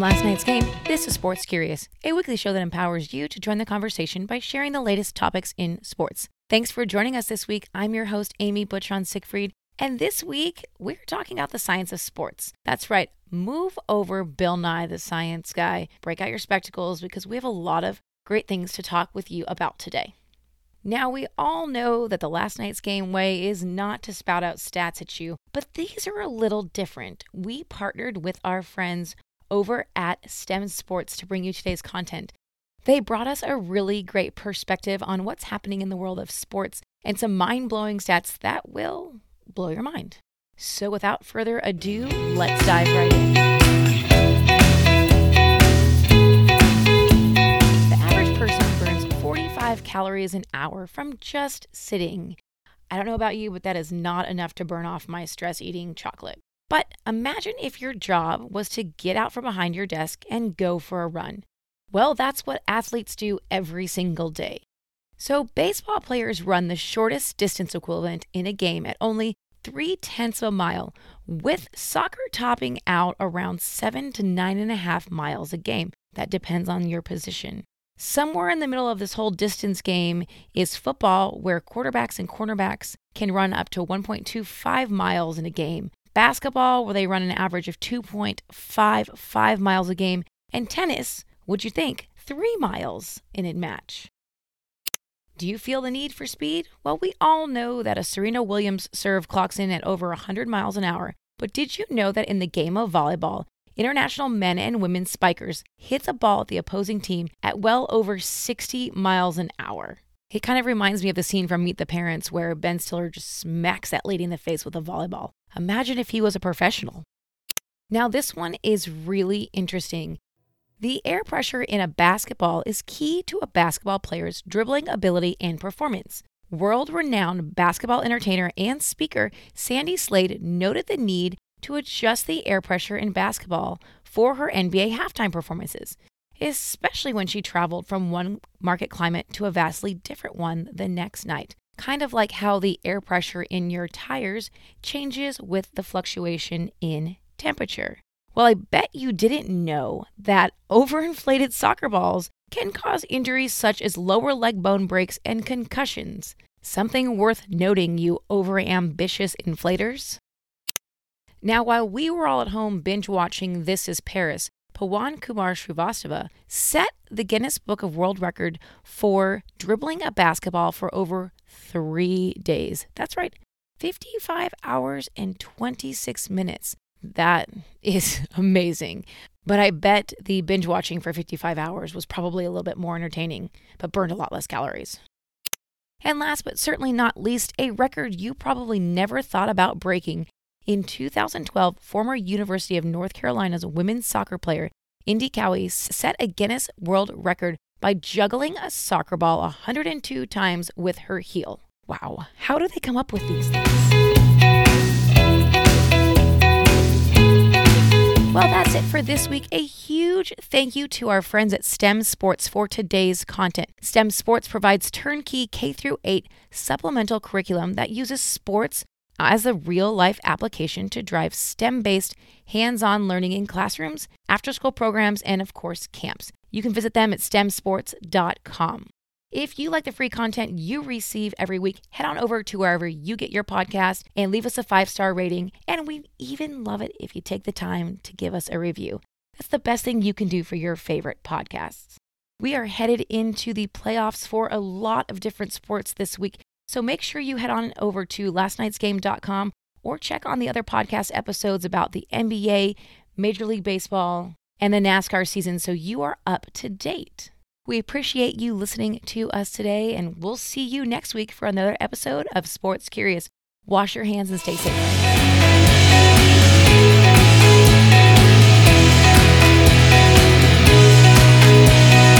From last night's game, this is Sports Curious, a weekly show that empowers you to join the conversation by sharing the latest topics in sports. Thanks for joining us this week. I'm your host, Amy Butchon Siegfried, and this week we're talking about the science of sports. That's right, move over, Bill Nye, the science guy. Break out your spectacles because we have a lot of great things to talk with you about today. Now, we all know that the last night's game way is not to spout out stats at you, but these are a little different. We partnered with our friends over at STEM Sports to bring you today's content. They brought us a really great perspective on what's happening in the world of sports and some mind blowing stats that will blow your mind. So, without further ado, let's dive right in. The average person burns 45 calories an hour from just sitting. I don't know about you, but that is not enough to burn off my stress eating chocolate. But imagine if your job was to get out from behind your desk and go for a run. Well, that's what athletes do every single day. So, baseball players run the shortest distance equivalent in a game at only three tenths of a mile, with soccer topping out around seven to nine and a half miles a game. That depends on your position. Somewhere in the middle of this whole distance game is football, where quarterbacks and cornerbacks can run up to 1.25 miles in a game. Basketball, where they run an average of 2.55 miles a game. And tennis, would you think, three miles in a match. Do you feel the need for speed? Well, we all know that a Serena Williams serve clocks in at over 100 miles an hour. But did you know that in the game of volleyball, international men and women spikers hits a ball at the opposing team at well over 60 miles an hour? It kind of reminds me of the scene from Meet the Parents where Ben Stiller just smacks that lady in the face with a volleyball. Imagine if he was a professional. Now, this one is really interesting. The air pressure in a basketball is key to a basketball player's dribbling ability and performance. World renowned basketball entertainer and speaker Sandy Slade noted the need to adjust the air pressure in basketball for her NBA halftime performances, especially when she traveled from one market climate to a vastly different one the next night. Kind of like how the air pressure in your tires changes with the fluctuation in temperature. Well, I bet you didn't know that overinflated soccer balls can cause injuries such as lower leg bone breaks and concussions. Something worth noting, you overambitious inflators. Now, while we were all at home binge watching This is Paris, Pawan Kumar Srivastava set the Guinness Book of World Record for dribbling a basketball for over three days. That's right, 55 hours and 26 minutes. That is amazing. But I bet the binge watching for 55 hours was probably a little bit more entertaining, but burned a lot less calories. And last but certainly not least, a record you probably never thought about breaking. In 2012, former University of North Carolina's women's soccer player, Indi Cowie, set a Guinness World Record by juggling a soccer ball 102 times with her heel. Wow, how do they come up with these things? Well, that's it for this week. A huge thank you to our friends at STEM Sports for today's content. STEM Sports provides turnkey K through 8 supplemental curriculum that uses sports as a real life application to drive STEM based hands on learning in classrooms, after school programs, and of course, camps. You can visit them at stemsports.com. If you like the free content you receive every week, head on over to wherever you get your podcast and leave us a five star rating. And we even love it if you take the time to give us a review. That's the best thing you can do for your favorite podcasts. We are headed into the playoffs for a lot of different sports this week. So make sure you head on over to lastnightsgame.com or check on the other podcast episodes about the NBA, Major League Baseball, and the NASCAR season so you are up to date. We appreciate you listening to us today, and we'll see you next week for another episode of Sports Curious. Wash your hands and stay safe.